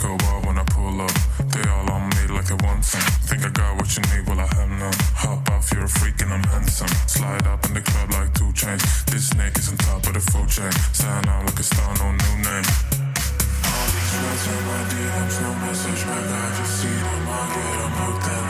go wild when I pull up. They all on me like it wants some. Think I got what you need, well I have none. Hop off, you're a freak and I'm handsome. Slide up in the club like two chains. This snake is on top of the food chain. Sign out like a star, no new name. All these rats in my DMs, no message back. I just see them, I get them hooked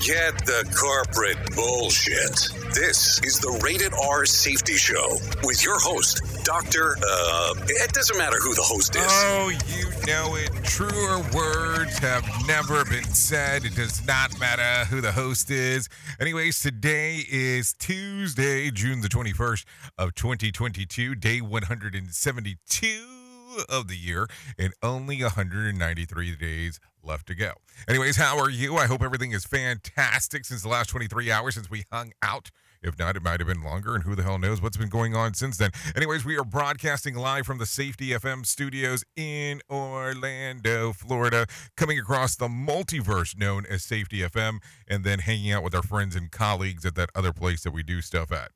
Forget the corporate bullshit. This is the Rated R Safety Show with your host, Dr. Uh, it doesn't matter who the host is. Oh, you know it. Truer words have never been said. It does not matter who the host is. Anyways, today is Tuesday, June the 21st of 2022, day 172 of the year, and only 193 days left to go. Anyways, how are you? I hope everything is fantastic since the last 23 hours since we hung out. If not, it might have been longer, and who the hell knows what's been going on since then. Anyways, we are broadcasting live from the Safety FM studios in Orlando, Florida, coming across the multiverse known as Safety FM, and then hanging out with our friends and colleagues at that other place that we do stuff at.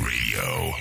Radio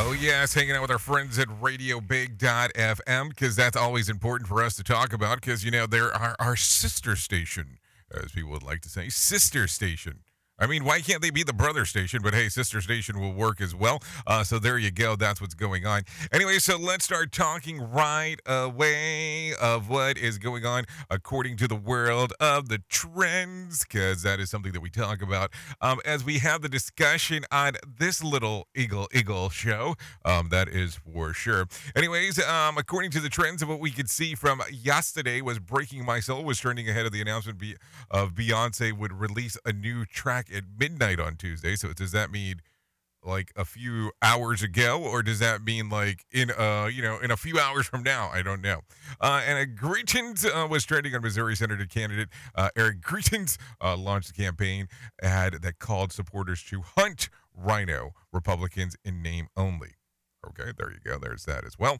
Oh, yes, hanging out with our friends at RadioBig.fm because that's always important for us to talk about because, you know, they're our, our sister station, as people would like to say. Sister station. I mean, why can't they be the brother station? But hey, sister station will work as well. Uh, so there you go. That's what's going on. Anyway, so let's start talking right away of what is going on according to the world of the trends, because that is something that we talk about um, as we have the discussion on this little Eagle Eagle show. Um, that is for sure. Anyways, um, according to the trends of what we could see from yesterday, was "Breaking My Soul" was trending ahead of the announcement of Beyonce would release a new track at midnight on Tuesday. So does that mean? like a few hours ago or does that mean like in uh you know in a few hours from now i don't know uh and Greitens uh, was trending on missouri senator candidate uh, eric Greitens uh, launched a campaign ad that called supporters to hunt rhino republicans in name only okay there you go there's that as well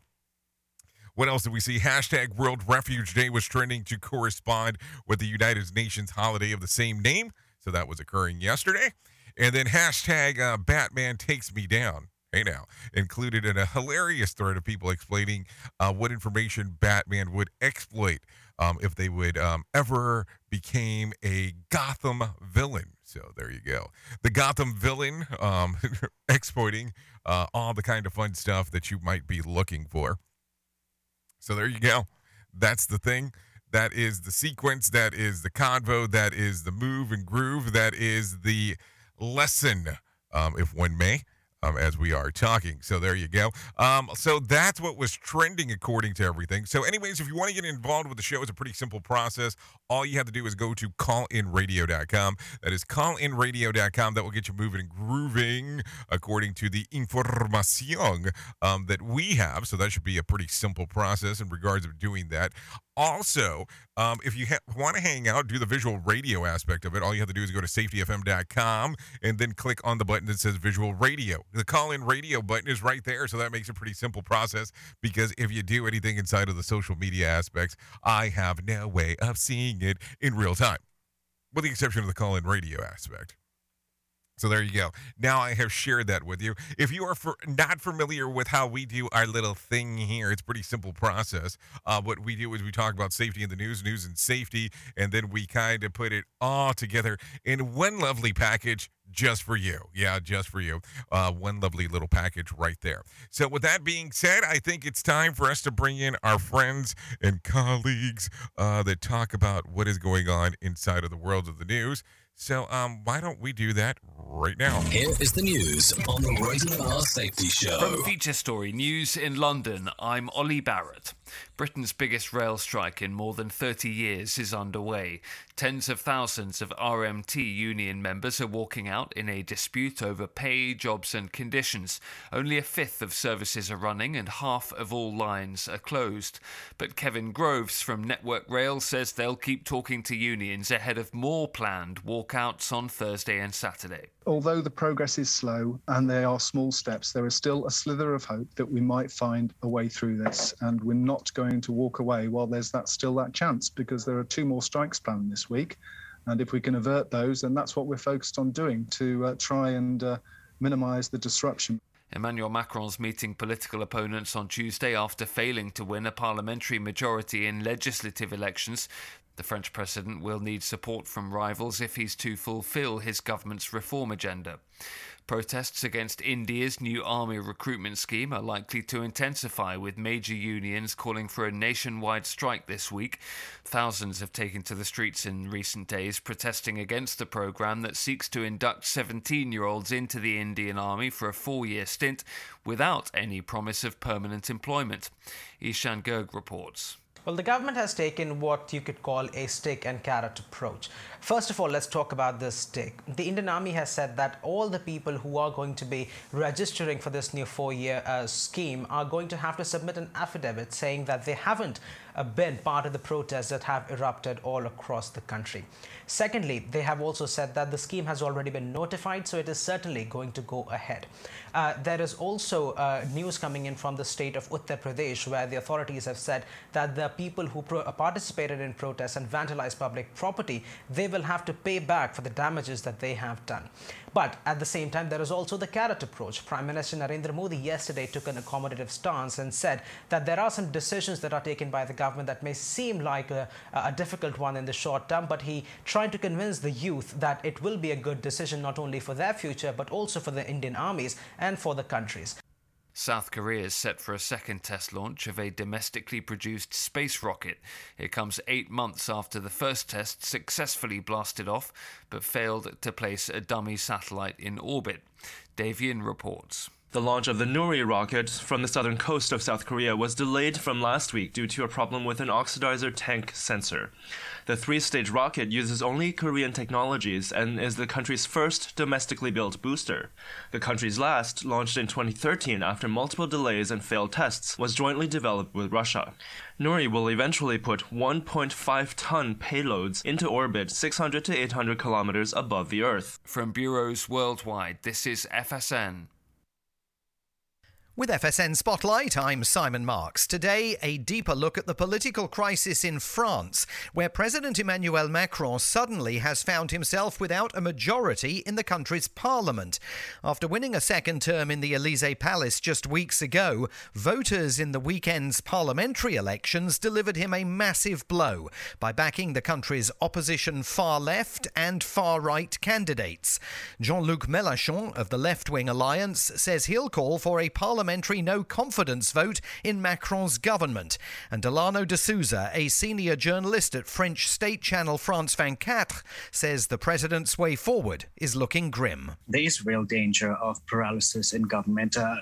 what else did we see? Hashtag World Refuge Day was trending to correspond with the United Nations holiday of the same name. So that was occurring yesterday. And then hashtag uh, Batman takes me down. Hey now, included in a hilarious thread of people explaining uh, what information Batman would exploit um, if they would um, ever became a Gotham villain. So there you go. The Gotham villain um, exploiting uh, all the kind of fun stuff that you might be looking for. So there you go. That's the thing. That is the sequence. That is the convo. That is the move and groove. That is the lesson, um, if one may, um, as we are talking. So there you go. Um, so that's what was trending according to everything. So, anyways, if you want to get involved with the show, it's a pretty simple process. All you have to do is go to callinradio.com. That is callinradio.com. That will get you moving and grooving according to the information um, that we have. So that should be a pretty simple process in regards of doing that. Also, um, if you ha- want to hang out, do the visual radio aspect of it, all you have to do is go to safetyfm.com and then click on the button that says visual radio. The call in radio button is right there. So that makes a pretty simple process because if you do anything inside of the social media aspects, I have no way of seeing it in real time, with the exception of the call in radio aspect. So there you go. Now I have shared that with you. If you are not familiar with how we do our little thing here, it's pretty simple process. Uh, what we do is we talk about safety in the news, news and safety, and then we kind of put it all together in one lovely package just for you. Yeah, just for you. Uh, one lovely little package right there. So, with that being said, I think it's time for us to bring in our friends and colleagues uh, that talk about what is going on inside of the world of the news. So, um, why don't we do that right now? Here is the news on the Rated R Safety Show. From Feature Story News in London, I'm Ollie Barrett. Britain's biggest rail strike in more than 30 years is underway. Tens of thousands of RMT union members are walking out in a dispute over pay, jobs, and conditions. Only a fifth of services are running and half of all lines are closed. But Kevin Groves from Network Rail says they'll keep talking to unions ahead of more planned walkouts on Thursday and Saturday although the progress is slow and they are small steps, there is still a slither of hope that we might find a way through this. And we're not going to walk away while there's that still that chance because there are two more strikes planned this week. And if we can avert those, then that's what we're focused on doing to uh, try and uh, minimize the disruption. Emmanuel Macron's meeting political opponents on Tuesday after failing to win a parliamentary majority in legislative elections. The French president will need support from rivals if he's to fulfill his government's reform agenda. Protests against India's new army recruitment scheme are likely to intensify, with major unions calling for a nationwide strike this week. Thousands have taken to the streets in recent days protesting against the program that seeks to induct 17 year olds into the Indian Army for a four year stint without any promise of permanent employment. Ishan Gerg reports. Well, the government has taken what you could call a stick and carrot approach. First of all, let's talk about the stick. The Indian Army has said that all the people who are going to be registering for this new four year uh, scheme are going to have to submit an affidavit saying that they haven't uh, been part of the protests that have erupted all across the country. Secondly, they have also said that the scheme has already been notified, so it is certainly going to go ahead. Uh, there is also uh, news coming in from the state of Uttar Pradesh, where the authorities have said that the people who pro- participated in protests and vandalized public property, they will have to pay back for the damages that they have done. But at the same time, there is also the carrot approach. Prime Minister Narendra Modi yesterday took an accommodative stance and said that there are some decisions that are taken by the government that may seem like a, a difficult one in the short term, but he tried to convince the youth that it will be a good decision not only for their future, but also for the Indian armies and for the countries. South Korea is set for a second test launch of a domestically produced space rocket. It comes eight months after the first test successfully blasted off, but failed to place a dummy satellite in orbit. Davian reports. The launch of the Nuri rocket from the southern coast of South Korea was delayed from last week due to a problem with an oxidizer tank sensor. The three stage rocket uses only Korean technologies and is the country's first domestically built booster. The country's last, launched in 2013 after multiple delays and failed tests, was jointly developed with Russia. Nuri will eventually put 1.5 ton payloads into orbit 600 to 800 kilometers above the Earth. From bureaus worldwide, this is FSN. With FSN Spotlight, I'm Simon Marks. Today, a deeper look at the political crisis in France, where President Emmanuel Macron suddenly has found himself without a majority in the country's parliament. After winning a second term in the Elysee Palace just weeks ago, voters in the weekend's parliamentary elections delivered him a massive blow by backing the country's opposition far left and far right candidates. Jean Luc Mélenchon of the left wing alliance says he'll call for a parliament parliamentary no confidence vote in Macron's government. And Delano de Souza, a senior journalist at French state channel France 24, says the president's way forward is looking grim. There is real danger of paralysis in government. Uh,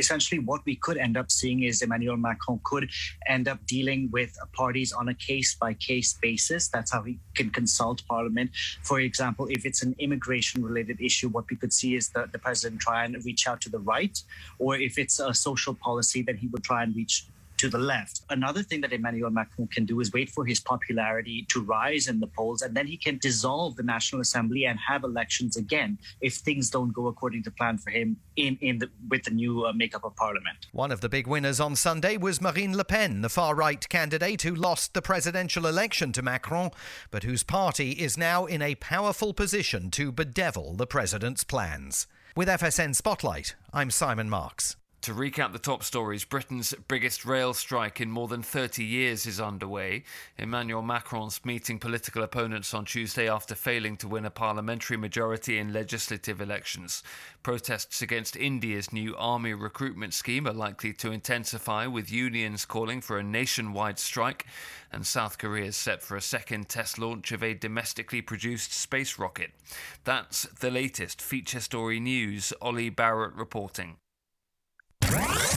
essentially what we could end up seeing is Emmanuel Macron could end up dealing with parties on a case by case basis. That's how he can consult Parliament. For example, if it's an immigration related issue, what we could see is that the president try and reach out to the right, or if it's a social policy, then he would try and reach to the left. Another thing that Emmanuel Macron can do is wait for his popularity to rise in the polls, and then he can dissolve the National Assembly and have elections again if things don't go according to plan for him in, in the, with the new uh, makeup of parliament. One of the big winners on Sunday was Marine Le Pen, the far right candidate who lost the presidential election to Macron, but whose party is now in a powerful position to bedevil the president's plans. With FSN Spotlight, I'm Simon Marks. To recap the top stories, Britain's biggest rail strike in more than 30 years is underway. Emmanuel Macron's meeting political opponents on Tuesday after failing to win a parliamentary majority in legislative elections. Protests against India's new army recruitment scheme are likely to intensify, with unions calling for a nationwide strike. And South Korea is set for a second test launch of a domestically produced space rocket. That's the latest feature story news. Ollie Barrett reporting.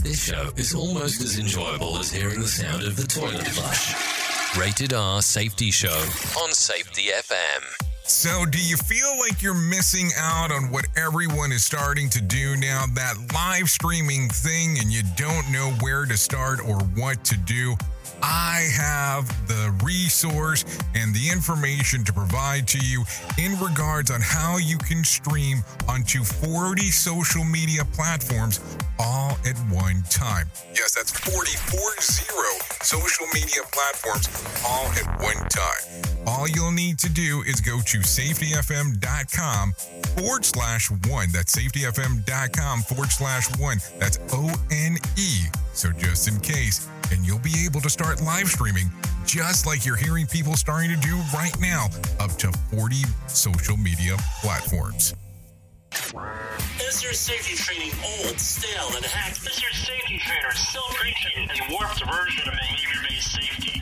This show is almost as enjoyable as hearing the sound of the toilet flush. Rated R Safety Show on Safety FM. So, do you feel like you're missing out on what everyone is starting to do now? That live streaming thing, and you don't know where to start or what to do? I have the resource and the information to provide to you in regards on how you can stream onto 40 social media platforms all at one time. Yes, that's 40, 40 social media platforms all at one time. All you'll need to do is go to safetyfm.com forward slash one. That's safetyfm.com forward slash one. That's O N E. So just in case, and you'll be able to start live streaming just like you're hearing people starting to do right now, up to 40 social media platforms. Is your safety training old, stale, and hacked? Is your safety trainer still preaching a warped version of behavior-based safety?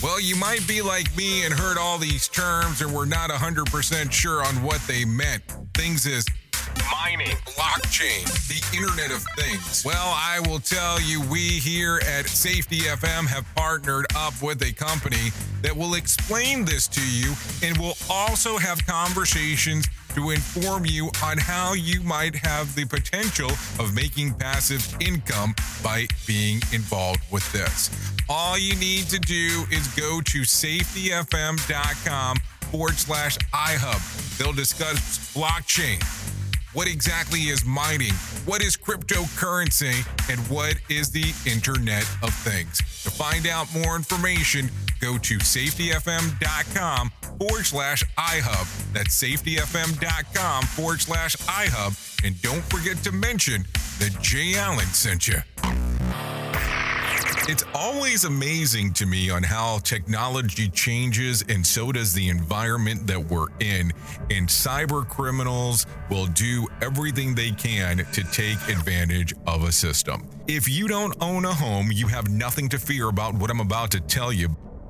Well, you might be like me and heard all these terms and were not 100% sure on what they meant. Things is mining, blockchain, the Internet of Things. Well, I will tell you, we here at Safety FM have partnered up with a company that will explain this to you and will also have conversations to inform you on how you might have the potential of making passive income by being involved with this. All you need to do is go to safetyfm.com forward slash iHub. They'll discuss blockchain. What exactly is mining? What is cryptocurrency? And what is the Internet of Things? To find out more information, go to safetyfm.com forward slash iHub. That's safetyfm.com forward slash iHub. And don't forget to mention that Jay Allen sent you. It's always amazing to me on how technology changes and so does the environment that we're in. And cyber criminals will do everything they can to take advantage of a system. If you don't own a home, you have nothing to fear about what I'm about to tell you.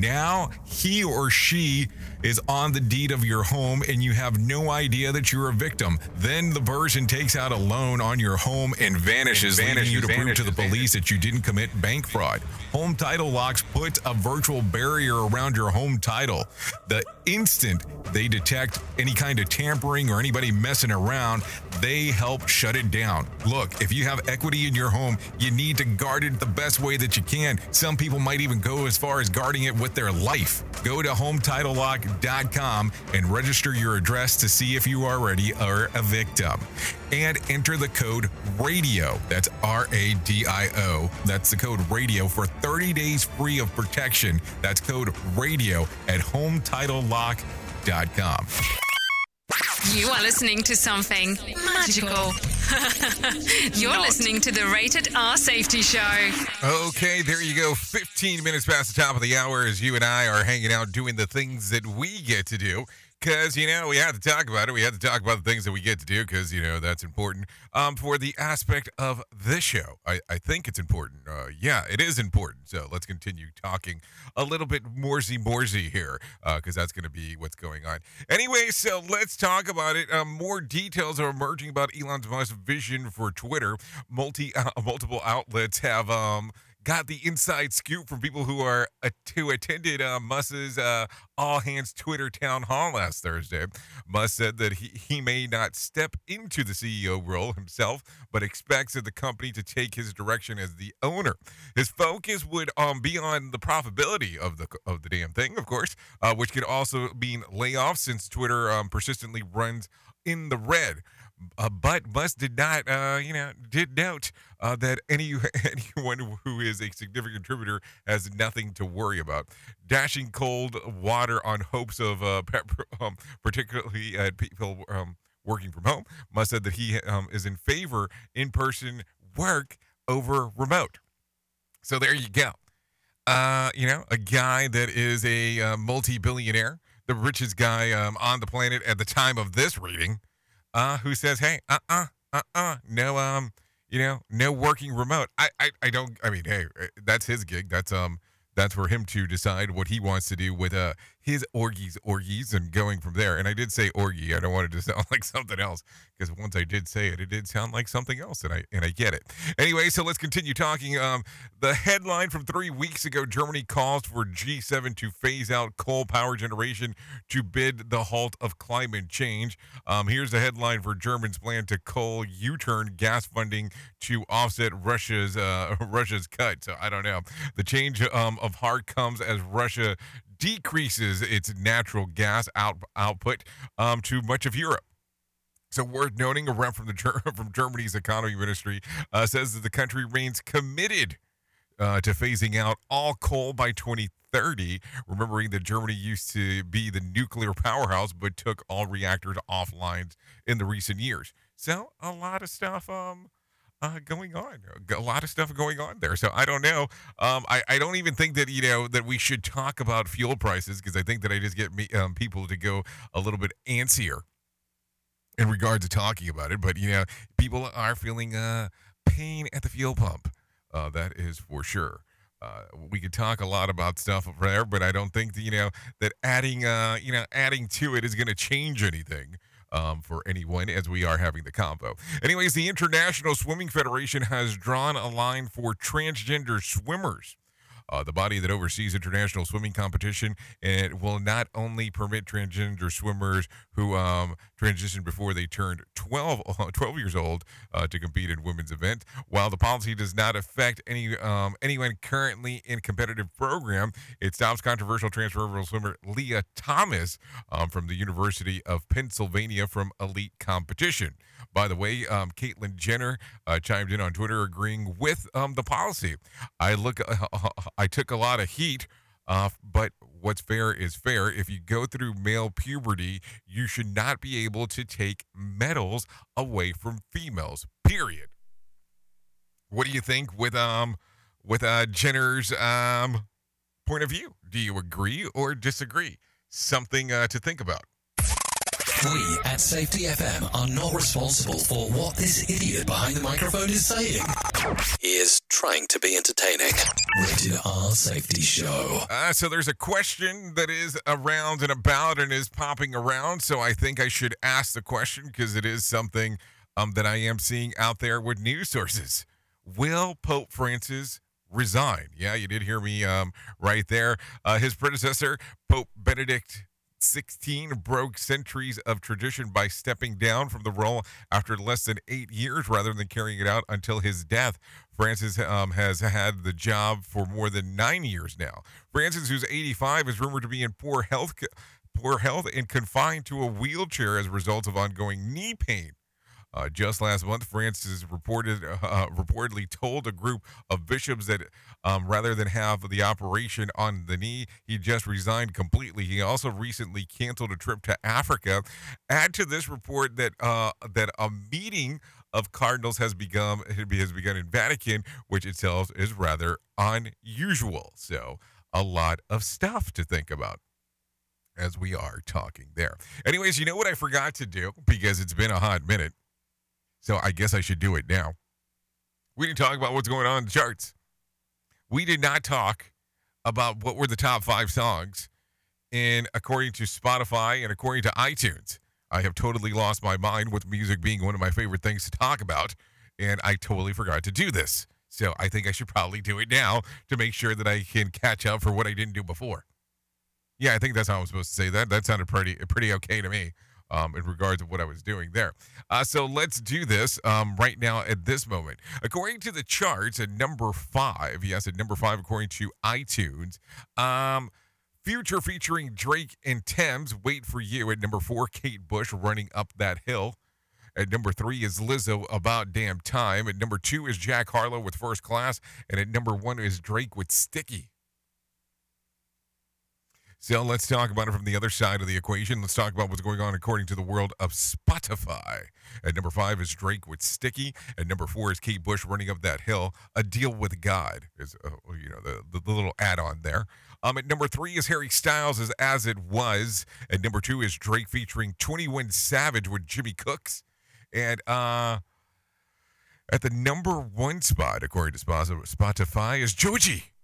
Now he or she is on the deed of your home and you have no idea that you're a victim. Then the person takes out a loan on your home and vanishes, And leaving you to vanishes, prove to the police that you didn't commit bank fraud. Home Title Locks put a virtual barrier around your home title. The instant they detect any kind of tampering or anybody messing around, they help shut it down. Look, if you have equity in your home, you need to guard it the best way that you can. Some people might even go as far as guarding it with their life. Go to HometitleLock.com and register your address to see if you already are a victim. And enter the code RADIO. That's R A D I O. That's the code RADIO for 30 days free of protection. That's code RADIO at HometitleLock.com. You are listening to something magical. You're listening to the Rated R Safety Show. Okay, there you go. 15 minutes past the top of the hour as you and I are hanging out doing the things that we get to do. Because, you know, we had to talk about it. We had to talk about the things that we get to do because, you know, that's important um, for the aspect of this show. I, I think it's important. Uh, yeah, it is important. So let's continue talking a little bit morsey morsey here because that's going to be what's going on. Anyway, so let's talk about it. Um, more details are emerging about Elon Musk's vision for Twitter. Multi uh, multiple outlets have um, got the inside scoop from people who are uh, who attended uh, Musk's uh, all hands Twitter town hall last Thursday. Musk said that he, he may not step into the CEO role himself, but expects the company to take his direction as the owner. His focus would um be on the profitability of the of the damn thing, of course, uh, which could also mean layoffs since Twitter um, persistently runs in the red. Uh, but Musk did not, uh, you know, did note uh, that any anyone who is a significant contributor has nothing to worry about. Dashing cold water on hopes of, uh, pep- um, particularly at people um, working from home. Musk said that he um, is in favor in-person work over remote. So there you go. Uh, you know, a guy that is a uh, multi-billionaire, the richest guy um, on the planet at the time of this reading uh, who says, "Hey, uh, uh, uh, no, um, you know, no working remote." I, I, I don't. I mean, hey, uh, that's his gig. That's um, that's for him to decide what he wants to do with uh his orgies, orgies, and going from there. And I did say orgy. I don't want it to sound like something else because once I did say it, it did sound like something else, and I and I get it. Anyway, so let's continue talking. Um, the headline from three weeks ago: Germany calls for G7 to phase out coal power generation to bid the halt of climate change. Um, here's the headline for Germans' plan to coal U-turn gas funding to offset Russia's uh, Russia's cut. So I don't know. The change um, of heart comes as Russia decreases its natural gas out, output um, to much of Europe. So, worth noting, a rep from the from Germany's economy ministry uh, says that the country remains committed uh, to phasing out all coal by 2030. Remembering that Germany used to be the nuclear powerhouse, but took all reactors offline in the recent years. So, a lot of stuff. Um, uh, going on. A lot of stuff going on there. So I don't know. Um, I, I don't even think that you know that we should talk about fuel prices because I think that I just get me, um, people to go a little bit antsier in regard to talking about it. But you know, people are feeling uh, pain at the fuel pump. Uh, that is for sure. Uh, we could talk a lot about stuff over there, but I don't think that, you know that adding uh, you know adding to it is going to change anything um, for anyone as we are having the convo. Anyways, the International Swimming Federation has drawn a line for transgender swimmers. Uh, the body that oversees international swimming competition and will not only permit transgender swimmers who um, transitioned before they turned 12, 12 years old uh, to compete in women's events. While the policy does not affect any um, anyone currently in competitive program, it stops controversial transferable swimmer Lia Thomas um, from the University of Pennsylvania from elite competition. By the way, um, Caitlyn Jenner uh, chimed in on Twitter agreeing with um, the policy. I look, I took a lot of heat, uh, but what's fair is fair. If you go through male puberty, you should not be able to take medals away from females. Period. What do you think with um with uh, Jenner's um point of view? Do you agree or disagree? Something uh, to think about. We at Safety FM are not responsible for what this idiot behind the microphone is saying. He is trying to be entertaining. Rated R Safety Show. Uh, so there's a question that is around and about and is popping around. So I think I should ask the question because it is something um, that I am seeing out there with news sources. Will Pope Francis resign? Yeah, you did hear me um, right there. Uh, his predecessor, Pope Benedict 16 broke centuries of tradition by stepping down from the role after less than eight years rather than carrying it out until his death. Francis um, has had the job for more than nine years now. Francis, who's 85, is rumored to be in poor health, poor health and confined to a wheelchair as a result of ongoing knee pain. Uh, just last month, Francis reported uh, reportedly told a group of bishops that um, rather than have the operation on the knee, he just resigned completely. He also recently canceled a trip to Africa. Add to this report that uh, that a meeting of cardinals has begun has begun in Vatican, which itself is rather unusual. So a lot of stuff to think about as we are talking there. Anyways, you know what I forgot to do because it's been a hot minute. So I guess I should do it now. We didn't talk about what's going on in the charts. We did not talk about what were the top five songs and according to Spotify and according to iTunes. I have totally lost my mind with music being one of my favorite things to talk about, and I totally forgot to do this. So I think I should probably do it now to make sure that I can catch up for what I didn't do before. Yeah, I think that's how I'm supposed to say that. That sounded pretty pretty okay to me um, in regards of what I was doing there. Uh, so let's do this um, right now at this moment. According to the charts, at number five, yes, at number five, according to iTunes, um, Future featuring Drake and Tems, Wait for You. At number four, Kate Bush, Running Up That Hill. At number three is Lizzo, About Damn Time. At number two is Jack Harlow with First Class. And at number one is Drake with Sticky. So let's talk about it from the other side of the equation. Let's talk about what's going on according to the world of Spotify. At number five is Drake with Sticky. At number four is Kate Bush running up that hill. A deal with God is, uh, you know, the, the, the little add-on there. Um, at number three is Harry Styles as As It Was. At number two is Drake featuring 21 Savage with Jimmy Cooks. And uh, at the number one spot, according to Spotify, is Joji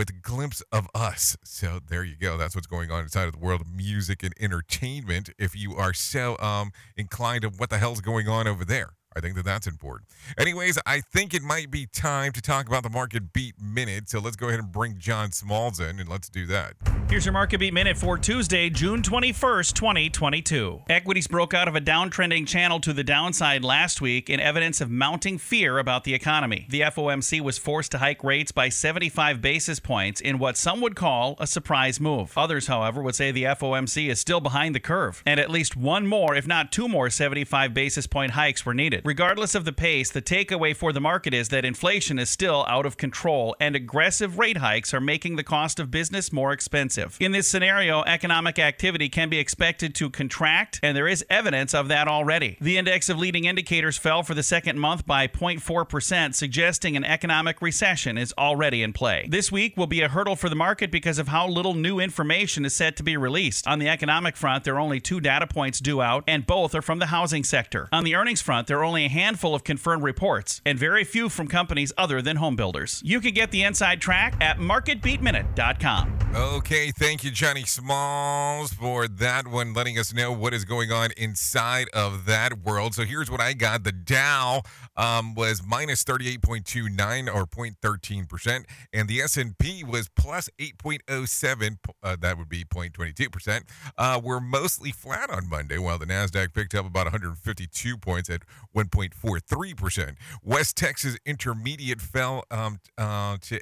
with a glimpse of us. So there you go. That's what's going on inside of the world of music and entertainment. If you are so um, inclined of what the hell's going on over there. I think that that's important. Anyways, I think it might be time to talk about the market beat minute. So let's go ahead and bring John Smalls in and let's do that. Here's your market beat minute for Tuesday, June 21st, 2022. Equities broke out of a downtrending channel to the downside last week in evidence of mounting fear about the economy. The FOMC was forced to hike rates by 75 basis points in what some would call a surprise move. Others, however, would say the FOMC is still behind the curve, and at least one more, if not two more, 75 basis point hikes were needed. Regardless of the pace, the takeaway for the market is that inflation is still out of control and aggressive rate hikes are making the cost of business more expensive. In this scenario, economic activity can be expected to contract, and there is evidence of that already. The index of leading indicators fell for the second month by 0.4%, suggesting an economic recession is already in play. This week will be a hurdle for the market because of how little new information is set to be released. On the economic front, there are only two data points due out, and both are from the housing sector. On the earnings front, there are only a handful of confirmed reports, and very few from companies other than home builders. You can get the inside track at marketbeatminute.com. Okay, thank you, Johnny Smalls, for that one, letting us know what is going on inside of that world. So here's what I got. The Dow um, was minus 38.29 or 0.13%, and the S&P was plus 8.07. Uh, that would be 0.22%. Uh, we're mostly flat on Monday, while the NASDAQ picked up about 152 points at 1.43%. West Texas Intermediate fell um, uh, to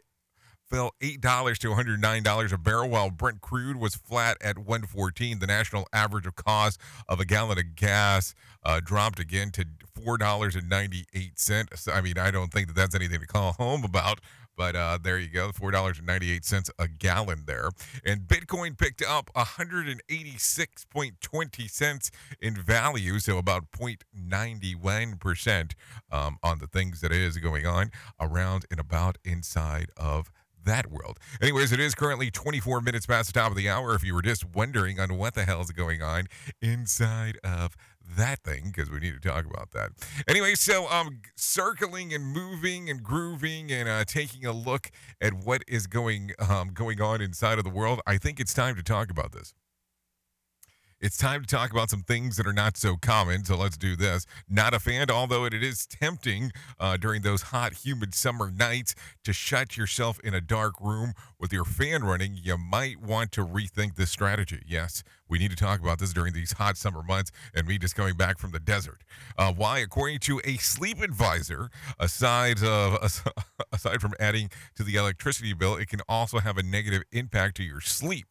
fell eight dollars to 109 dollars a barrel, while Brent crude was flat at 114. The national average of cost of a gallon of gas uh, dropped again to four dollars and 98 cents. I mean, I don't think that that's anything to call home about. But uh, there you go, four dollars and ninety-eight cents a gallon there. And Bitcoin picked up one hundred and eighty-six point twenty cents in value, so about 0.91 percent um, on the things that is going on around and about inside of that world. Anyways, it is currently 24 minutes past the top of the hour. If you were just wondering on what the hell is going on inside of that thing, because we need to talk about that. Anyway, so um, circling and moving and grooving and uh, taking a look at what is going um, going on inside of the world. I think it's time to talk about this. It's time to talk about some things that are not so common. So let's do this. Not a fan, although it is tempting uh, during those hot, humid summer nights to shut yourself in a dark room with your fan running. You might want to rethink this strategy. Yes, we need to talk about this during these hot summer months and me just coming back from the desert. Uh, why? According to a sleep advisor, aside of aside from adding to the electricity bill, it can also have a negative impact to your sleep.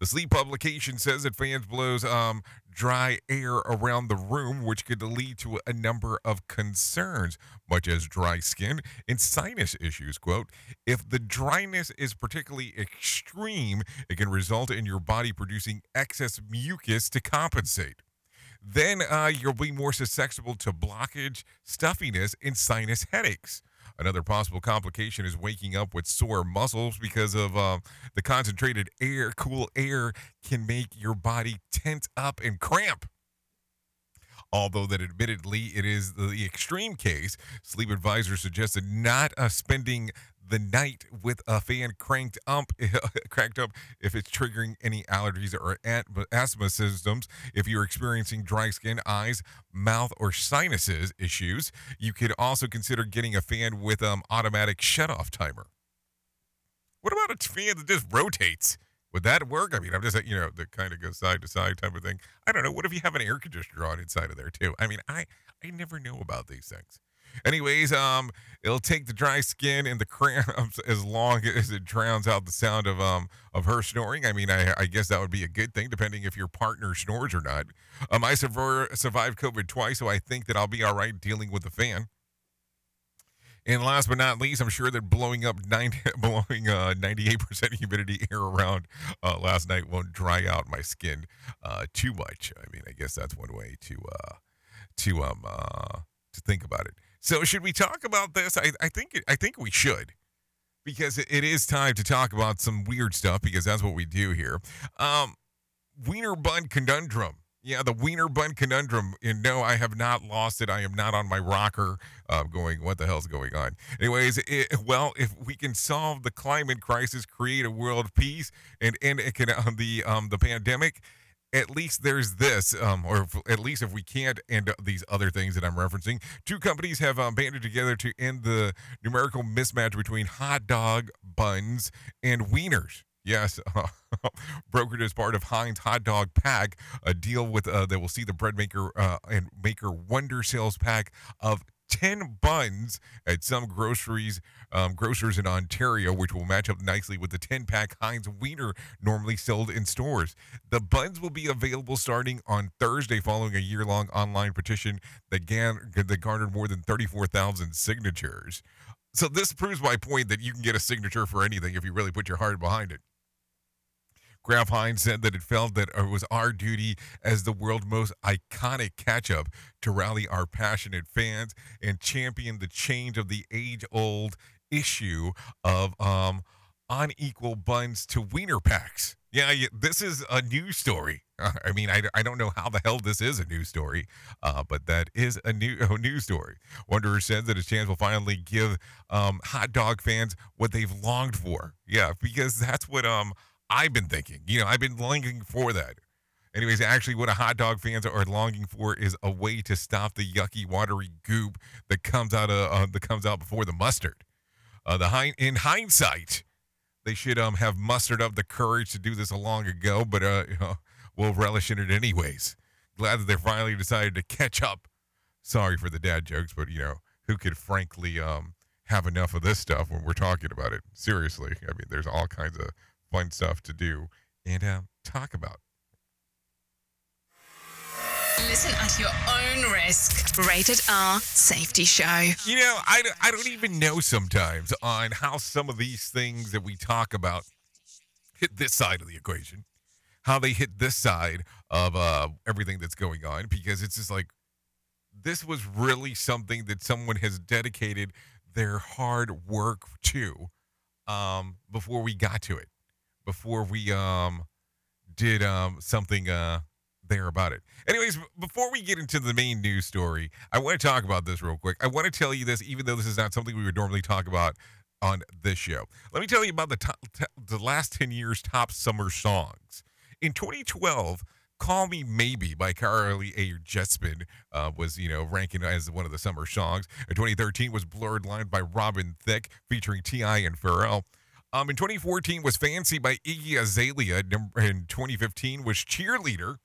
The sleep publication says that fans blows um, dry air around the room, which could lead to a number of concerns, much as dry skin and sinus issues. Quote, if the dryness is particularly extreme, it can result in your body producing excess mucus to compensate. Then uh, you'll be more susceptible to blockage, stuffiness, and sinus headaches. Another possible complication is waking up with sore muscles because of uh, the concentrated air. Cool air can make your body tense up and cramp. Although that admittedly it is the extreme case, sleep advisors suggested not uh, spending the night with a fan cranked up, cranked up if it's triggering any allergies or asthma symptoms. If you're experiencing dry skin, eyes, mouth, or sinuses issues, you could also consider getting a fan with um automatic shutoff timer. What about a fan that just rotates? Would that work? I mean, I'm just you know the kind of goes side to side type of thing. I don't know. What if you have an air conditioner on inside of there too? I mean, I I never know about these things. Anyways, um, it'll take the dry skin and the cramps as long as it drowns out the sound of um of her snoring. I mean, I, I guess that would be a good thing, depending if your partner snores or not. Um, I survived COVID twice, so I think that I'll be all right dealing with the fan. And last but not least, I'm sure that blowing up 90, blowing uh, 98% humidity air around uh, last night won't dry out my skin uh, too much. I mean, I guess that's one way to uh, to um uh, to think about it. So should we talk about this? I, I think I think we should because it is time to talk about some weird stuff because that's what we do here. Um, Wiener bun conundrum. Yeah, the Wiener bun conundrum. And no, I have not lost it. I am not on my rocker uh, going, what the hell's going on? Anyways, it, well, if we can solve the climate crisis, create a world peace, and end uh, the, um, the pandemic, at least there's this, um, or if, at least if we can't end these other things that I'm referencing, two companies have um, banded together to end the numerical mismatch between hot dog buns and wieners. Yes, uh, brokered as part of Heinz Hot Dog Pack, a deal with uh, that will see the bread maker uh, and maker Wonder Sales Pack of 10 buns at some groceries um, grocers in Ontario, which will match up nicely with the 10 pack Heinz Wiener normally sold in stores. The buns will be available starting on Thursday following a year long online petition that, gan- that garnered more than 34,000 signatures. So, this proves my point that you can get a signature for anything if you really put your heart behind it. Kraft Heinz said that it felt that it was our duty as the world's most iconic ketchup to rally our passionate fans and champion the change of the age-old issue of um, unequal buns to wiener packs. Yeah, this is a news story. I mean, I, I don't know how the hell this is a news story, uh, but that is a new a news story. Wonder says that his chance will finally give um, hot dog fans what they've longed for. Yeah, because that's what um I've been thinking. You know, I've been longing for that. Anyways, actually, what a hot dog fans are longing for is a way to stop the yucky, watery goop that comes out of uh, that comes out before the mustard. Uh, the hind, in hindsight, they should um have mustered up the courage to do this a long ago, but uh, you know, we'll relish in it anyways. Glad that they finally decided to catch up. Sorry for the dad jokes, but you know, who could frankly um have enough of this stuff when we're talking about it? Seriously, I mean, there's all kinds of fun stuff to do and uh, talk about. Listen at your own risk. Rated R Safety Show. You know, I, I don't even know sometimes on how some of these things that we talk about hit this side of the equation, how they hit this side of uh, everything that's going on, because it's just like this was really something that someone has dedicated their hard work to um, before we got to it, before we um, did um, something uh, there about it. Anyways, before we get into the main news story, I want to talk about this real quick. I want to tell you this, even though this is not something we would normally talk about on this show. Let me tell you about the top, t- the last 10 years top summer songs. In 2012, Call Me Maybe by Carly Rae Jepsen uh, was, you know, ranking as one of the summer songs. In 2013 was Blurred Line by Robin Thicke featuring T.I. and Pharrell. Um, in 2014 was Fancy by Iggy Azalea. In 2015 was Cheerleader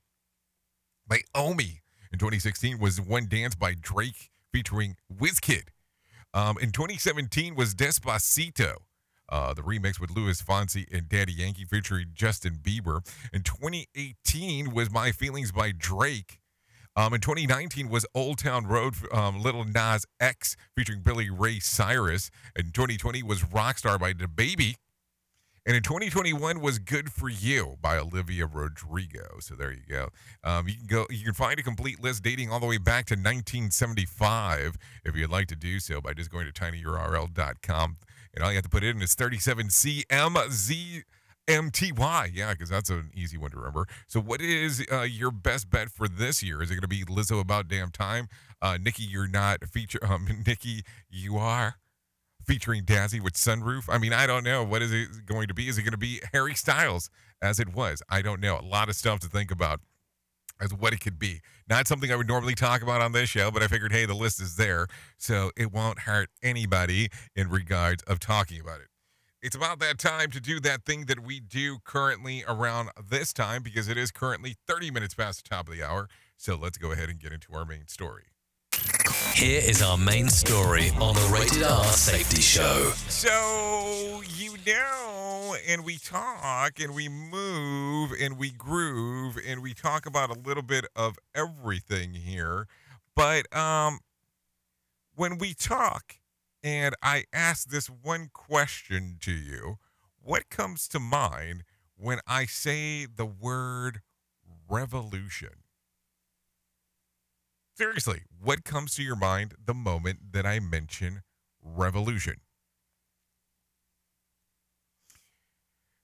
by Omi. In 2016 was One Dance by Drake featuring Wizkid. Um, in 2017 was Despacito. Uh, the remix with Luis Fonsi and Daddy Yankee featuring Justin Bieber. In 2018 was My Feelings by Drake. Um, in 2019 was Old Town Road, um, Lil Nas X featuring Billy Ray Cyrus. In 2020 was Rockstar by DaBaby. And in 2021 was Good for You by Olivia Rodrigo. So there you go. Um, you can go. You can find a complete list dating all the way back to 1975 if you'd like to do so by just going to tinyurl.com. And all you have to put in is 37CMZMTY. Yeah, because that's an easy one to remember. So, what is uh, your best bet for this year? Is it going to be Lizzo About Damn Time? Uh, Nikki, you're not feature. Um, Nikki, you are featuring dazy with Sunroof. I mean, I don't know. What is it going to be? Is it going to be Harry Styles as it was? I don't know. A lot of stuff to think about as what it could be. Not something I would normally talk about on this show, but I figured, hey, the list is there, so it won't hurt anybody in regards of talking about it. It's about that time to do that thing that we do currently around this time because it is currently 30 minutes past the top of the hour. So let's go ahead and get into our main story. Here is our main story on the Rated R Safety Show. So, you know, and we talk and we move and we groove and we talk about a little bit of everything here. But um when we talk and I ask this one question to you, what comes to mind when I say the word revolution? Seriously, what comes to your mind the moment that I mention revolution?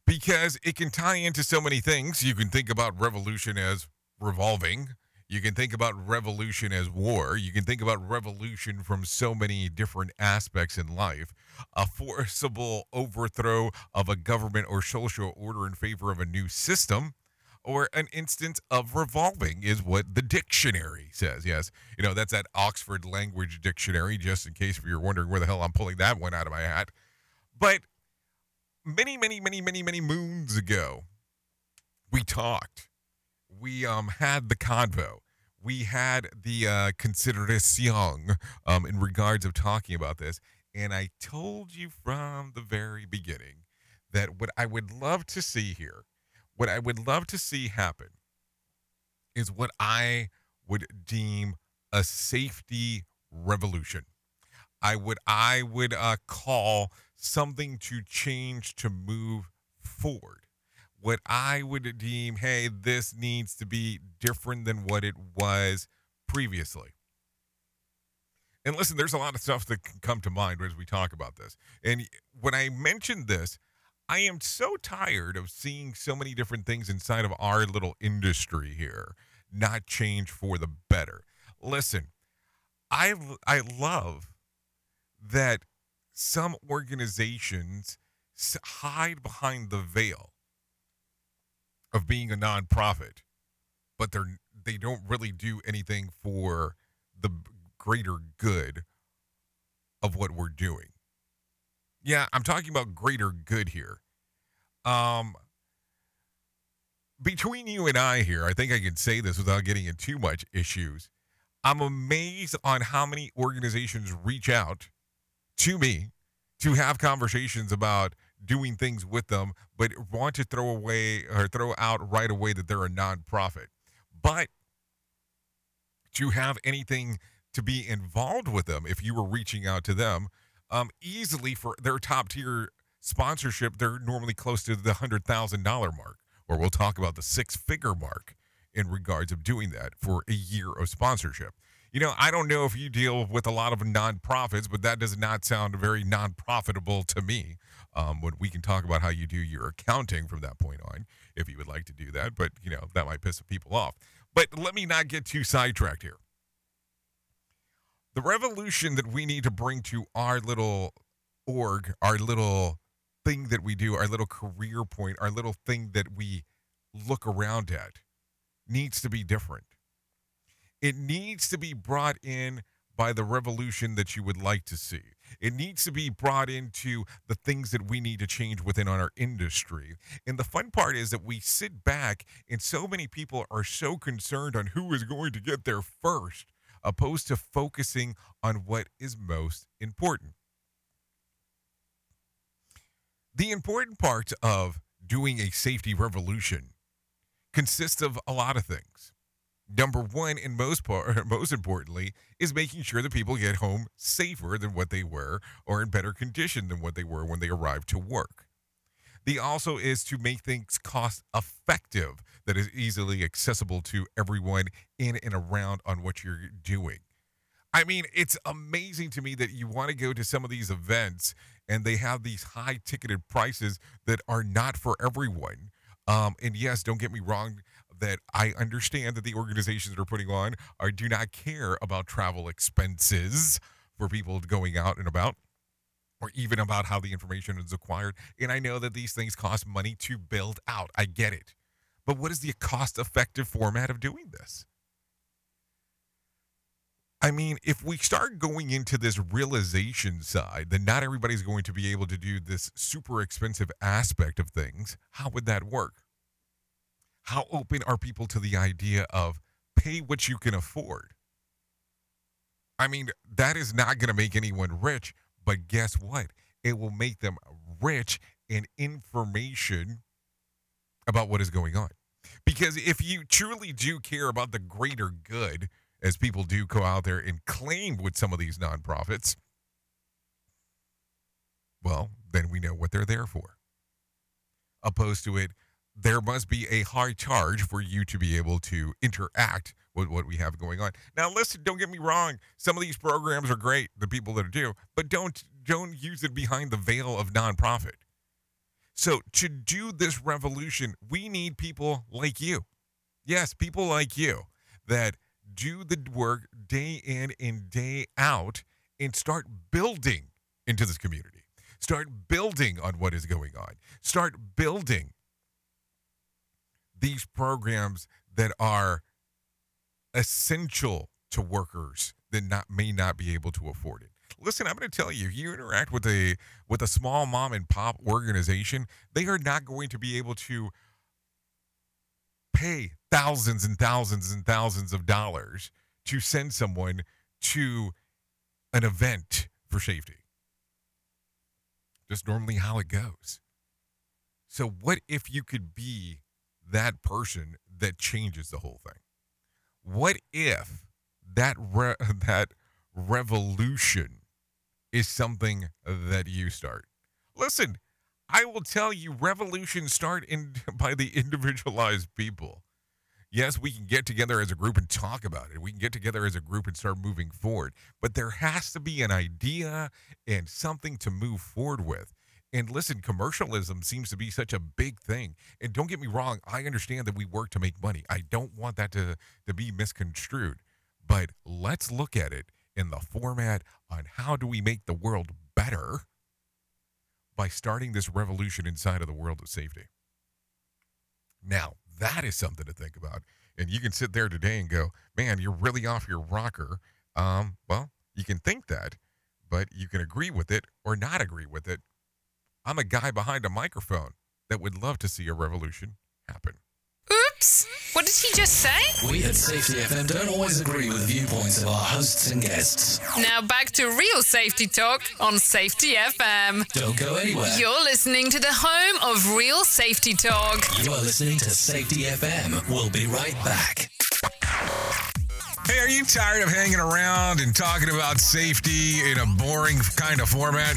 Because it can tie into so many things. You can think about revolution as revolving. You can think about revolution as war. You can think about revolution from so many different aspects in life. A forcible overthrow of a government or social order in favor of a new system or an instance of revolving is what the dictionary says. Yes, you know, that's that Oxford Language Dictionary, just in case if you're wondering where the hell I'm pulling that one out of my hat. But many, many, many, many, many moons ago, we talked. We um had the convo. We had the uh, consideration um, in regards of talking about this. And I told you from the very beginning that what I would love to see here what I would love to see happen is what I would deem a safety revolution. I would I would uh, call something to change to move forward. What I would deem, hey, this needs to be different than what it was previously. And listen, there's a lot of stuff that can come to mind as we talk about this. And when I mentioned this, I am so tired of seeing so many different things inside of our little industry here not change for the better. Listen, I I love that some organizations hide behind the veil of being a nonprofit, but they're they don't really do anything for the greater good of what we're doing. Yeah, I'm talking about greater good here. Um, between you and I here, I think I can say this without getting into too much issues. I'm amazed on how many organizations reach out to me to have conversations about doing things with them, but want to throw away or throw out right away that they're a nonprofit. But to have anything to be involved with them, if you were reaching out to them, um, easily for their top tier sponsorship, they're normally close to the hundred thousand dollar mark, or we'll talk about the six figure mark in regards of doing that for a year of sponsorship. You know, I don't know if you deal with a lot of nonprofits, but that does not sound very non profitable to me. Um, when we can talk about how you do your accounting from that point on, if you would like to do that, but you know, that might piss people off. But let me not get too sidetracked here. The revolution that we need to bring to our little org, our little thing that we do, our little career point, our little thing that we look around at needs to be different. It needs to be brought in by the revolution that you would like to see. It needs to be brought into the things that we need to change within our industry. And the fun part is that we sit back and so many people are so concerned on who is going to get there first, opposed to focusing on what is most important. The important part of doing a safety revolution consists of a lot of things. Number one, and most part, most importantly, is making sure that people get home safer than what they were, or in better condition than what they were when they arrived to work. The also is to make things cost effective, that is easily accessible to everyone in and around on what you're doing. I mean, it's amazing to me that you want to go to some of these events and they have these high ticketed prices that are not for everyone. Um, and yes, don't get me wrong, that I understand that the organizations that are putting on are do not care about travel expenses for people going out and about or even about how the information is acquired. And I know that these things cost money to build out. I get it. But what is the cost effective format of doing this? I mean, if we start going into this realization side, then not everybody's going to be able to do this super expensive aspect of things. How would that work? How open are people to the idea of pay what you can afford? I mean, that is not going to make anyone rich, but guess what? It will make them rich in information about what is going on. Because if you truly do care about the greater good, as people do go out there and claim with some of these nonprofits, well, then we know what they're there for. Opposed to it, there must be a high charge for you to be able to interact with what we have going on. Now, listen, don't get me wrong. Some of these programs are great, the people that do, but don't don't use it behind the veil of nonprofit. So to do this revolution, we need people like you. Yes, people like you that do the work day in and day out and start building into this community. Start building on what is going on. Start building these programs that are essential to workers that not may not be able to afford it. Listen, I'm going to tell you, if you interact with a with a small mom and pop organization, they are not going to be able to pay thousands and thousands and thousands of dollars to send someone to an event for safety. Just normally how it goes. So, what if you could be that person that changes the whole thing? What if that re- that revolution is something that you start? Listen, I will tell you, revolutions start in by the individualized people. Yes, we can get together as a group and talk about it. We can get together as a group and start moving forward. But there has to be an idea and something to move forward with. And listen, commercialism seems to be such a big thing. And don't get me wrong, I understand that we work to make money. I don't want that to, to be misconstrued. But let's look at it in the format on how do we make the world better by starting this revolution inside of the world of safety. Now, that is something to think about. And you can sit there today and go, man, you're really off your rocker. Um, well, you can think that, but you can agree with it or not agree with it. I'm a guy behind a microphone that would love to see a revolution happen. Oops! What did he just say? We at Safety FM don't always agree with viewpoints of our hosts and guests. Now back to real safety talk on Safety FM. Don't go anywhere. You're listening to the home of real safety talk. You are listening to Safety FM. We'll be right back. Hey, are you tired of hanging around and talking about safety in a boring kind of format?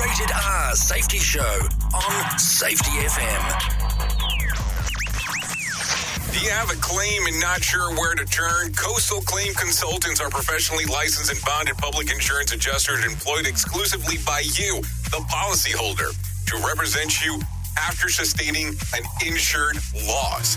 Rated R Safety Show on Safety FM. Do you have a claim and not sure where to turn? Coastal Claim Consultants are professionally licensed and bonded public insurance adjusters employed exclusively by you, the policyholder, to represent you after sustaining an insured loss.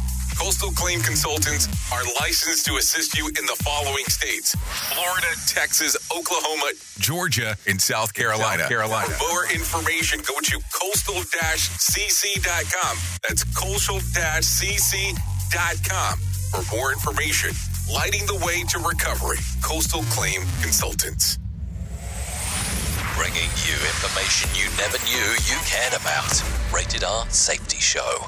Coastal Claim Consultants are licensed to assist you in the following states Florida, Texas, Oklahoma, Georgia, and South Carolina. South Carolina. For more information, go to coastal cc.com. That's coastal cc.com. For more information, lighting the way to recovery, Coastal Claim Consultants. Bringing you information you never knew you cared about. Rated R Safety Show.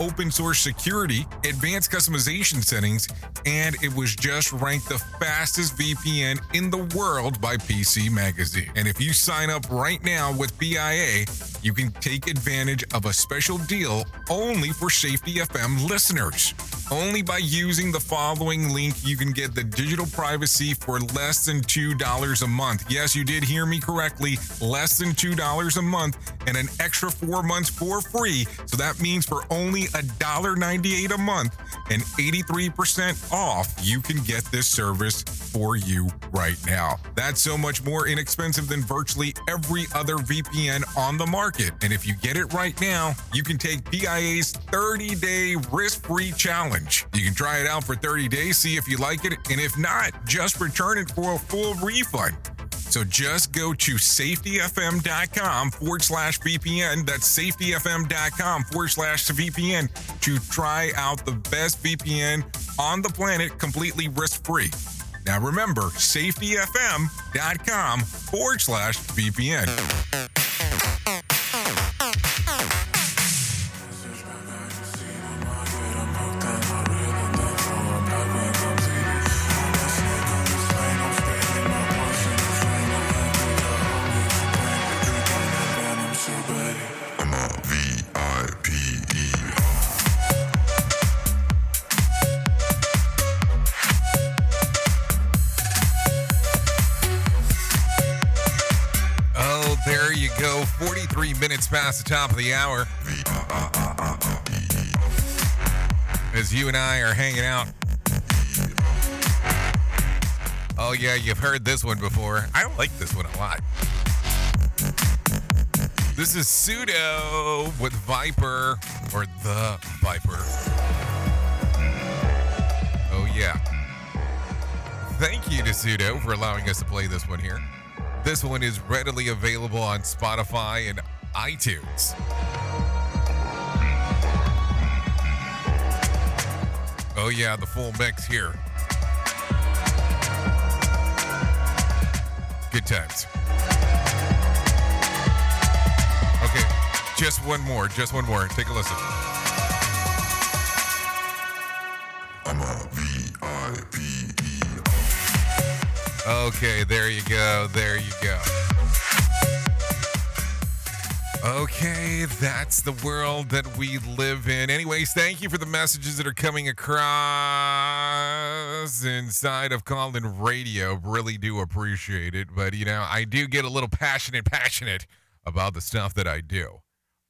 open source security, advanced customization settings, and it was just ranked the fastest VPN in the world by PC Magazine. And if you sign up right now with PIA, you can take advantage of a special deal only for Safety FM listeners. Only by using the following link, you can get the digital privacy for less than $2 a month. Yes, you did hear me correctly. Less than $2 a month and an extra four months for free. So that means for only $1.98 a month and 83% off, you can get this service for you right now. That's so much more inexpensive than virtually every other VPN on the market. And if you get it right now, you can take PIA's 30 day risk free challenge. You can try it out for 30 days, see if you like it, and if not, just return it for a full refund. So just go to safetyfm.com forward slash VPN. That's safetyfm.com forward slash VPN to try out the best VPN on the planet completely risk free. Now remember, safetyfm.com forward slash VPN. Past the top of the hour. as you and I are hanging out. Oh, yeah, you've heard this one before. I like this one a lot. This is Pseudo with Viper, or The Viper. Oh, yeah. Thank you to Pseudo for allowing us to play this one here. This one is readily available on Spotify and iTunes. Oh, yeah, the full mix here. Good times. Okay, just one more, just one more. Take a listen. I'm a V-I-P-E. Okay, there you go. There you go. Okay, that's the world that we live in. Anyways, thank you for the messages that are coming across inside of Colin Radio. Really do appreciate it. But, you know, I do get a little passionate, passionate about the stuff that I do.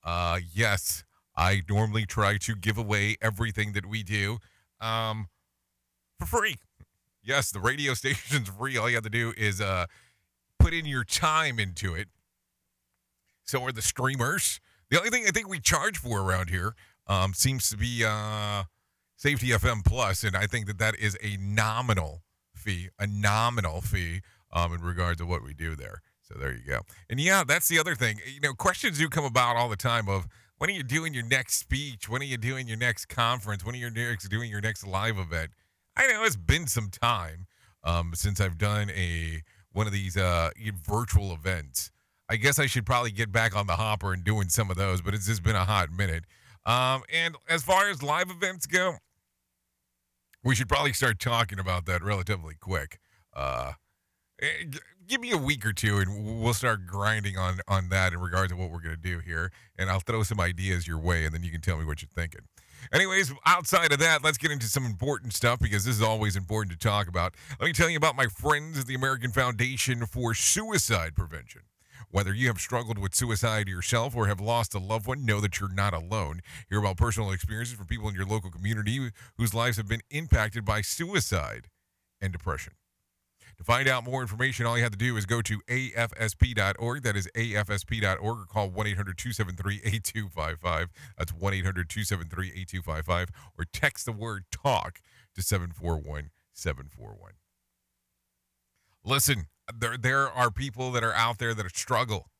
Uh, yes, I normally try to give away everything that we do um, for free. Yes, the radio station's free. All you have to do is uh, put in your time into it. So are the streamers. The only thing I think we charge for around here um, seems to be uh, Safety FM Plus, and I think that that is a nominal fee, a nominal fee um, in regards to what we do there. So there you go. And yeah, that's the other thing. You know, questions do come about all the time of when are you doing your next speech? When are you doing your next conference? When are you next doing your next live event? I know it's been some time um, since I've done a one of these uh, virtual events. I guess I should probably get back on the hopper and doing some of those, but it's just been a hot minute. Um, and as far as live events go, we should probably start talking about that relatively quick. Uh, eh, give me a week or two, and we'll start grinding on on that in regards to what we're going to do here. And I'll throw some ideas your way, and then you can tell me what you're thinking. Anyways, outside of that, let's get into some important stuff because this is always important to talk about. Let me tell you about my friends at the American Foundation for Suicide Prevention. Whether you have struggled with suicide yourself or have lost a loved one, know that you're not alone. Hear about personal experiences from people in your local community whose lives have been impacted by suicide and depression. To find out more information, all you have to do is go to afsp.org. That is afsp.org or call 1 800 273 8255. That's 1 800 273 8255 or text the word talk to 741 741. Listen, there, there are people that are out there that struggle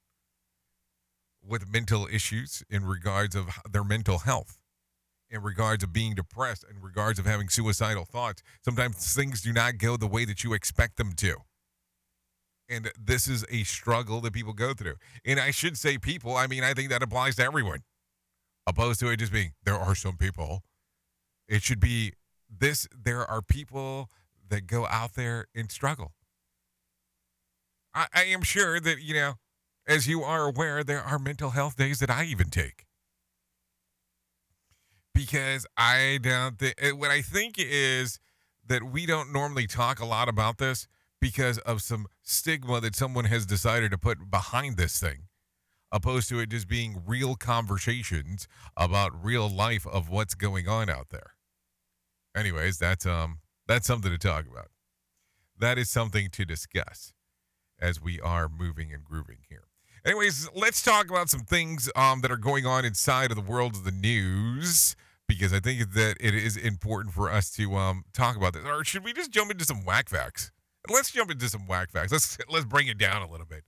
with mental issues in regards of their mental health in regards of being depressed, in regards of having suicidal thoughts. Sometimes things do not go the way that you expect them to. And this is a struggle that people go through. And I should say people, I mean, I think that applies to everyone, opposed to it just being there are some people. It should be this there are people that go out there and struggle. I, I am sure that, you know, as you are aware, there are mental health days that I even take because I don't think what I think is that we don't normally talk a lot about this because of some stigma that someone has decided to put behind this thing, opposed to it just being real conversations about real life of what's going on out there. Anyways, that's um that's something to talk about. That is something to discuss as we are moving and grooving here. Anyways, let's talk about some things um, that are going on inside of the world of the news because I think that it is important for us to um, talk about this. Or should we just jump into some whack facts? Let's jump into some whack facts. Let's let's bring it down a little bit.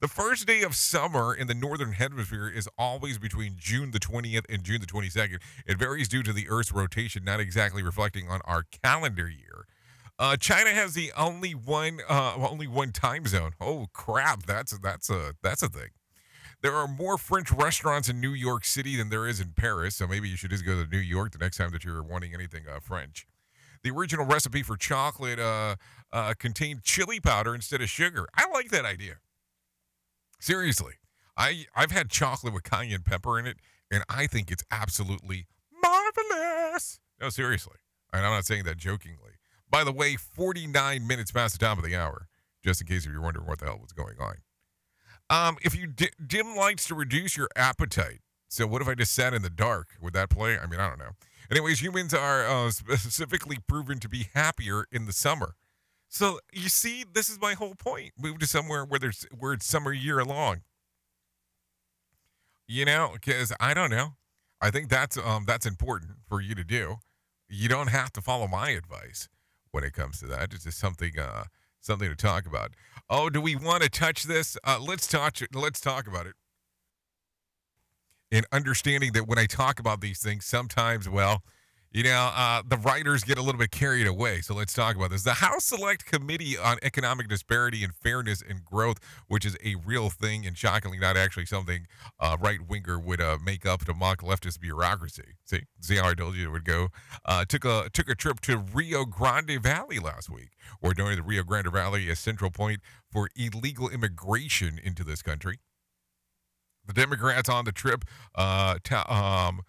The first day of summer in the northern hemisphere is always between June the 20th and June the 22nd. It varies due to the Earth's rotation, not exactly reflecting on our calendar year. Uh, China has the only one uh, only one time zone. Oh crap, that's that's a that's a thing. There are more French restaurants in New York City than there is in Paris, so maybe you should just go to New York the next time that you're wanting anything uh, French. The original recipe for chocolate uh, uh, contained chili powder instead of sugar. I like that idea. Seriously, I I've had chocolate with cayenne pepper in it, and I think it's absolutely marvelous. No, seriously, and I'm not saying that jokingly. By the way, 49 minutes past the top of the hour, just in case if you're wondering what the hell was going on. Um, if you di- dim lights to reduce your appetite. So what if I just sat in the dark? Would that play? I mean, I don't know. Anyways, humans are uh, specifically proven to be happier in the summer. So you see, this is my whole point. Move to somewhere where there's where it's summer year long. You know, because I don't know. I think that's um that's important for you to do. You don't have to follow my advice when it comes to that. It's just something uh something to talk about. Oh, do we want to touch this? Uh, let's touch it. Let's talk about it. In understanding that when I talk about these things, sometimes, well, you know, uh, the writers get a little bit carried away. So let's talk about this. The House Select Committee on Economic Disparity and Fairness and Growth, which is a real thing and shockingly not actually something uh, right winger would uh, make up to mock leftist bureaucracy. See, see how I told you it would go. Uh, took a took a trip to Rio Grande Valley last week, or during the Rio Grande Valley, a central point for illegal immigration into this country. The Democrats on the trip uh, ta- um,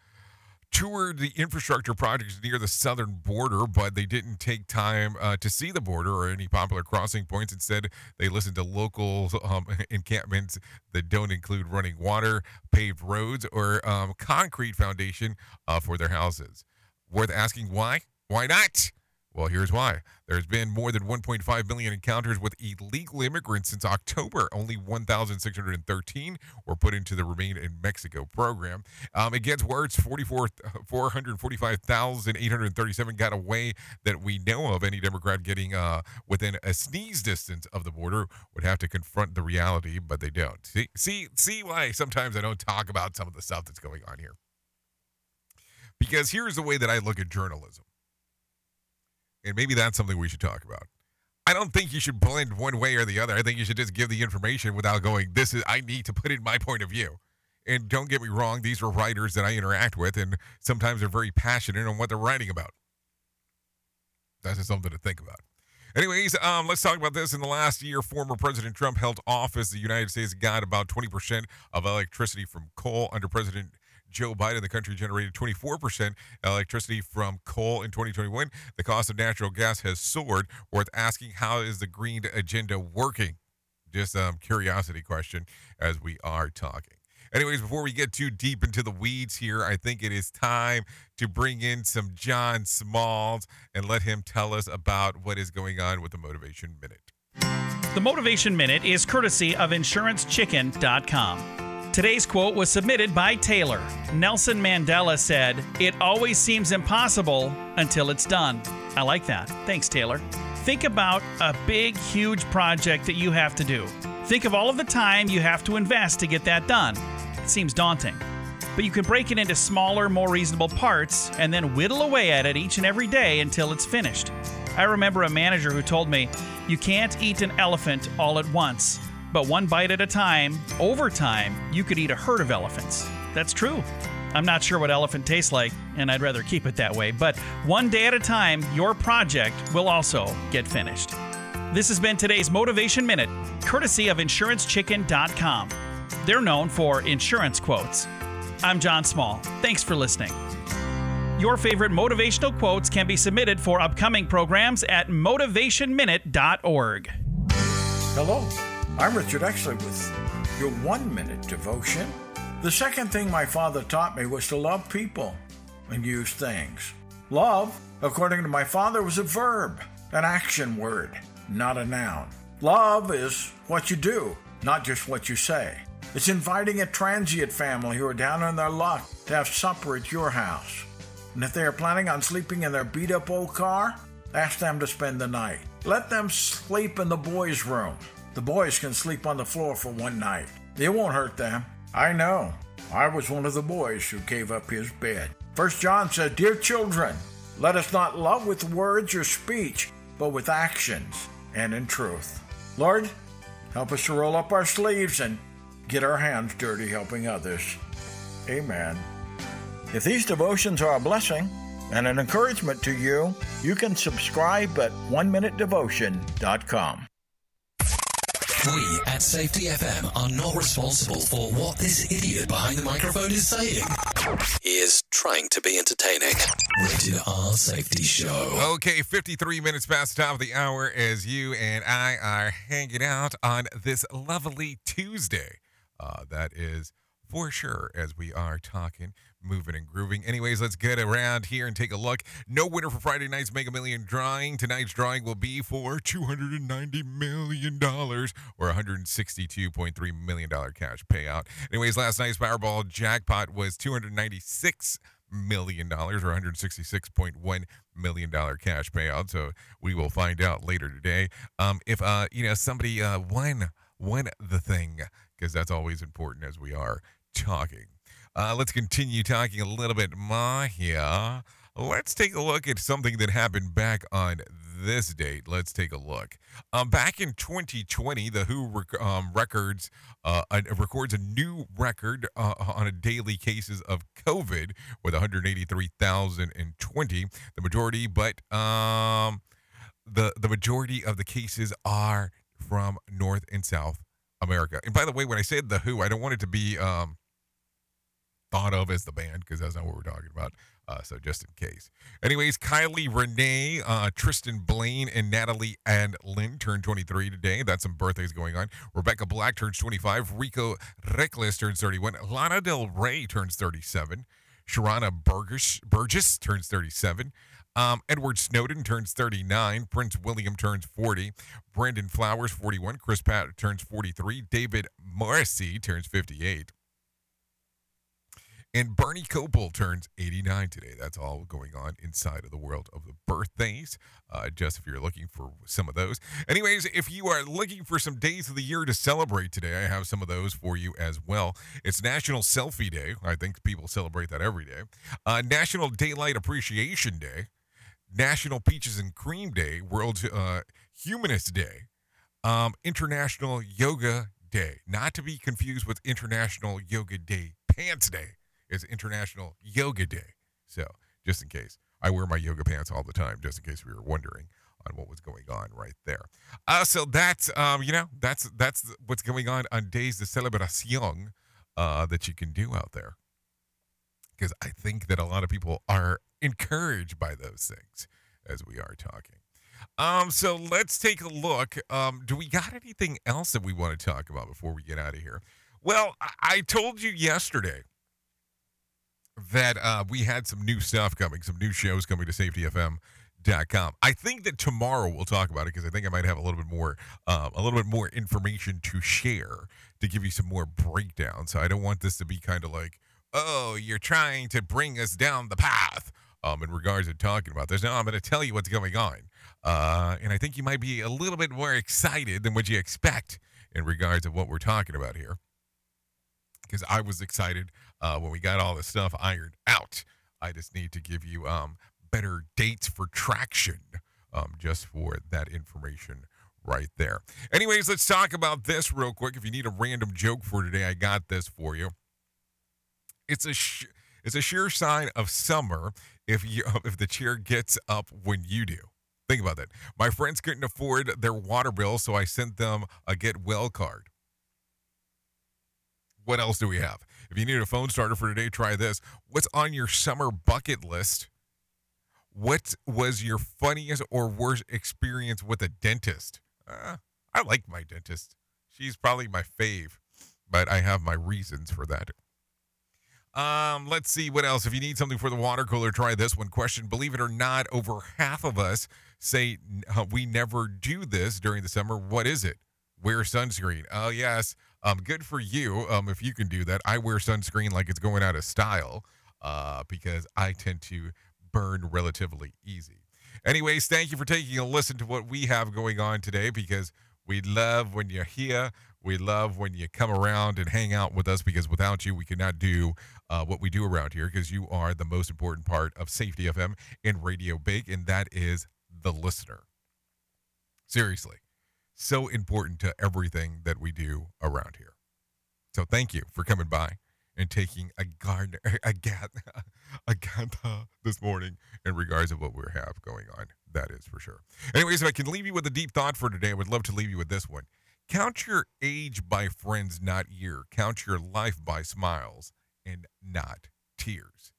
toured the infrastructure projects near the southern border, but they didn't take time uh, to see the border or any popular crossing points. Instead, they listened to local um, encampments that don't include running water, paved roads, or um, concrete foundation uh, for their houses. Worth asking why? Why not? Well, here's why. There's been more than 1.5 million encounters with illegal immigrants since October. Only 1,613 were put into the Remain in Mexico program. Um, it gets worse 44, 445,837 got away that we know of. Any Democrat getting uh, within a sneeze distance of the border would have to confront the reality, but they don't. See, see, see why sometimes I don't talk about some of the stuff that's going on here. Because here's the way that I look at journalism and maybe that's something we should talk about. I don't think you should blend one way or the other. I think you should just give the information without going, this is, I need to put in my point of view. And don't get me wrong, these are writers that I interact with, and sometimes they're very passionate on what they're writing about. That's just something to think about. Anyways, um, let's talk about this. In the last year, former President Trump held office. The United States got about 20% of electricity from coal under President Joe Biden, the country generated 24% electricity from coal in 2021. The cost of natural gas has soared. Worth asking, how is the green agenda working? Just a um, curiosity question as we are talking. Anyways, before we get too deep into the weeds here, I think it is time to bring in some John Smalls and let him tell us about what is going on with the Motivation Minute. The Motivation Minute is courtesy of InsuranceChicken.com. Today's quote was submitted by Taylor. Nelson Mandela said, It always seems impossible until it's done. I like that. Thanks, Taylor. Think about a big, huge project that you have to do. Think of all of the time you have to invest to get that done. It seems daunting. But you can break it into smaller, more reasonable parts and then whittle away at it each and every day until it's finished. I remember a manager who told me, You can't eat an elephant all at once. But one bite at a time, over time, you could eat a herd of elephants. That's true. I'm not sure what elephant tastes like, and I'd rather keep it that way, but one day at a time, your project will also get finished. This has been today's Motivation Minute, courtesy of InsuranceChicken.com. They're known for insurance quotes. I'm John Small. Thanks for listening. Your favorite motivational quotes can be submitted for upcoming programs at motivationminute.org. Hello. I'm Richard Exley with your one minute devotion. The second thing my father taught me was to love people and use things. Love, according to my father, was a verb, an action word, not a noun. Love is what you do, not just what you say. It's inviting a transient family who are down on their luck to have supper at your house. And if they are planning on sleeping in their beat up old car, ask them to spend the night. Let them sleep in the boys' room. The boys can sleep on the floor for one night. It won't hurt them. I know. I was one of the boys who gave up his bed. First John said, Dear children, let us not love with words or speech, but with actions and in truth. Lord, help us to roll up our sleeves and get our hands dirty helping others. Amen. If these devotions are a blessing and an encouragement to you, you can subscribe at one minute oneminutedevotion.com. We at Safety FM are not responsible for what this idiot behind the microphone is saying. He is trying to be entertaining. Rated R Safety Show. Okay, 53 minutes past the top of the hour as you and I are hanging out on this lovely Tuesday. Uh, that is for sure as we are talking moving and grooving. Anyways, let's get around here and take a look. No winner for Friday night's Mega Million drawing. Tonight's drawing will be for $290 million or $162.3 million cash payout. Anyways, last night's Powerball jackpot was $296 million or 166.1 million dollar cash payout so we will find out later today um if uh you know somebody uh won won the thing because that's always important as we are talking uh let's continue talking a little bit more here let's take a look at something that happened back on this date. Let's take a look. Um, back in 2020, the WHO rec- um, records uh, records a new record uh, on a daily cases of COVID with 183,020. The majority, but um, the the majority of the cases are from North and South America. And by the way, when I said the WHO, I don't want it to be um, thought of as the band because that's not what we're talking about. Uh, so just in case. Anyways, Kylie Renee, uh, Tristan Blaine, and Natalie and Lynn turned 23 today. That's some birthdays going on. Rebecca Black turns 25. Rico Reckless turns 31. Lana Del Rey turns 37. Sharna Burgess, Burgess turns 37. Um, Edward Snowden turns 39. Prince William turns 40. Brandon Flowers, 41. Chris Pratt turns 43. David Morrissey turns 58. And Bernie Kopell turns 89 today. That's all going on inside of the world of the birthdays. Uh, just if you're looking for some of those. Anyways, if you are looking for some days of the year to celebrate today, I have some of those for you as well. It's National Selfie Day. I think people celebrate that every day. Uh, National Daylight Appreciation Day. National Peaches and Cream Day. World uh, Humanist Day. Um, International Yoga Day. Not to be confused with International Yoga Day Pants Day is International Yoga Day. So, just in case, I wear my yoga pants all the time, just in case we were wondering on what was going on right there. Uh, so that's um, you know, that's that's what's going on on days de celebration uh, that you can do out there. Because I think that a lot of people are encouraged by those things as we are talking. Um, so let's take a look. Um, do we got anything else that we want to talk about before we get out of here? Well, I told you yesterday that uh, we had some new stuff coming, some new shows coming to safetyfm.com. I think that tomorrow we'll talk about it because I think I might have a little bit more, um, a little bit more information to share to give you some more breakdown. So I don't want this to be kind of like, oh, you're trying to bring us down the path. Um, in regards to talking about this, now I'm going to tell you what's going on, uh, and I think you might be a little bit more excited than what you expect in regards of what we're talking about here because I was excited uh, when we got all the stuff ironed out. I just need to give you um, better dates for traction um, just for that information right there. Anyways, let's talk about this real quick. If you need a random joke for today, I got this for you. It's a sh- it's a sure sign of summer if you if the chair gets up when you do. Think about that. My friends couldn't afford their water bill, so I sent them a get well card. What else do we have? If you need a phone starter for today, try this. What's on your summer bucket list? What was your funniest or worst experience with a dentist? Uh, I like my dentist. She's probably my fave, but I have my reasons for that. Um, let's see what else. If you need something for the water cooler, try this one question. Believe it or not, over half of us say uh, we never do this during the summer. What is it? Wear sunscreen. Oh, yes. Um, good for you. Um, if you can do that, I wear sunscreen like it's going out of style, uh, because I tend to burn relatively easy. Anyways, thank you for taking a listen to what we have going on today because we love when you're here. We love when you come around and hang out with us because without you, we could not do uh, what we do around here because you are the most important part of Safety FM and Radio Big, and that is the listener. Seriously so important to everything that we do around here. So thank you for coming by and taking a garden a gat a gata uh, this morning in regards of what we have going on. That is for sure. Anyways, if I can leave you with a deep thought for today, I would love to leave you with this one. Count your age by friends, not year. Count your life by smiles and not tears.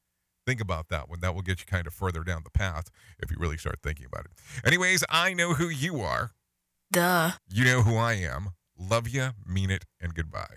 Think about that one. That will get you kind of further down the path if you really start thinking about it. Anyways, I know who you are. Duh. You know who I am. Love you, mean it, and goodbye.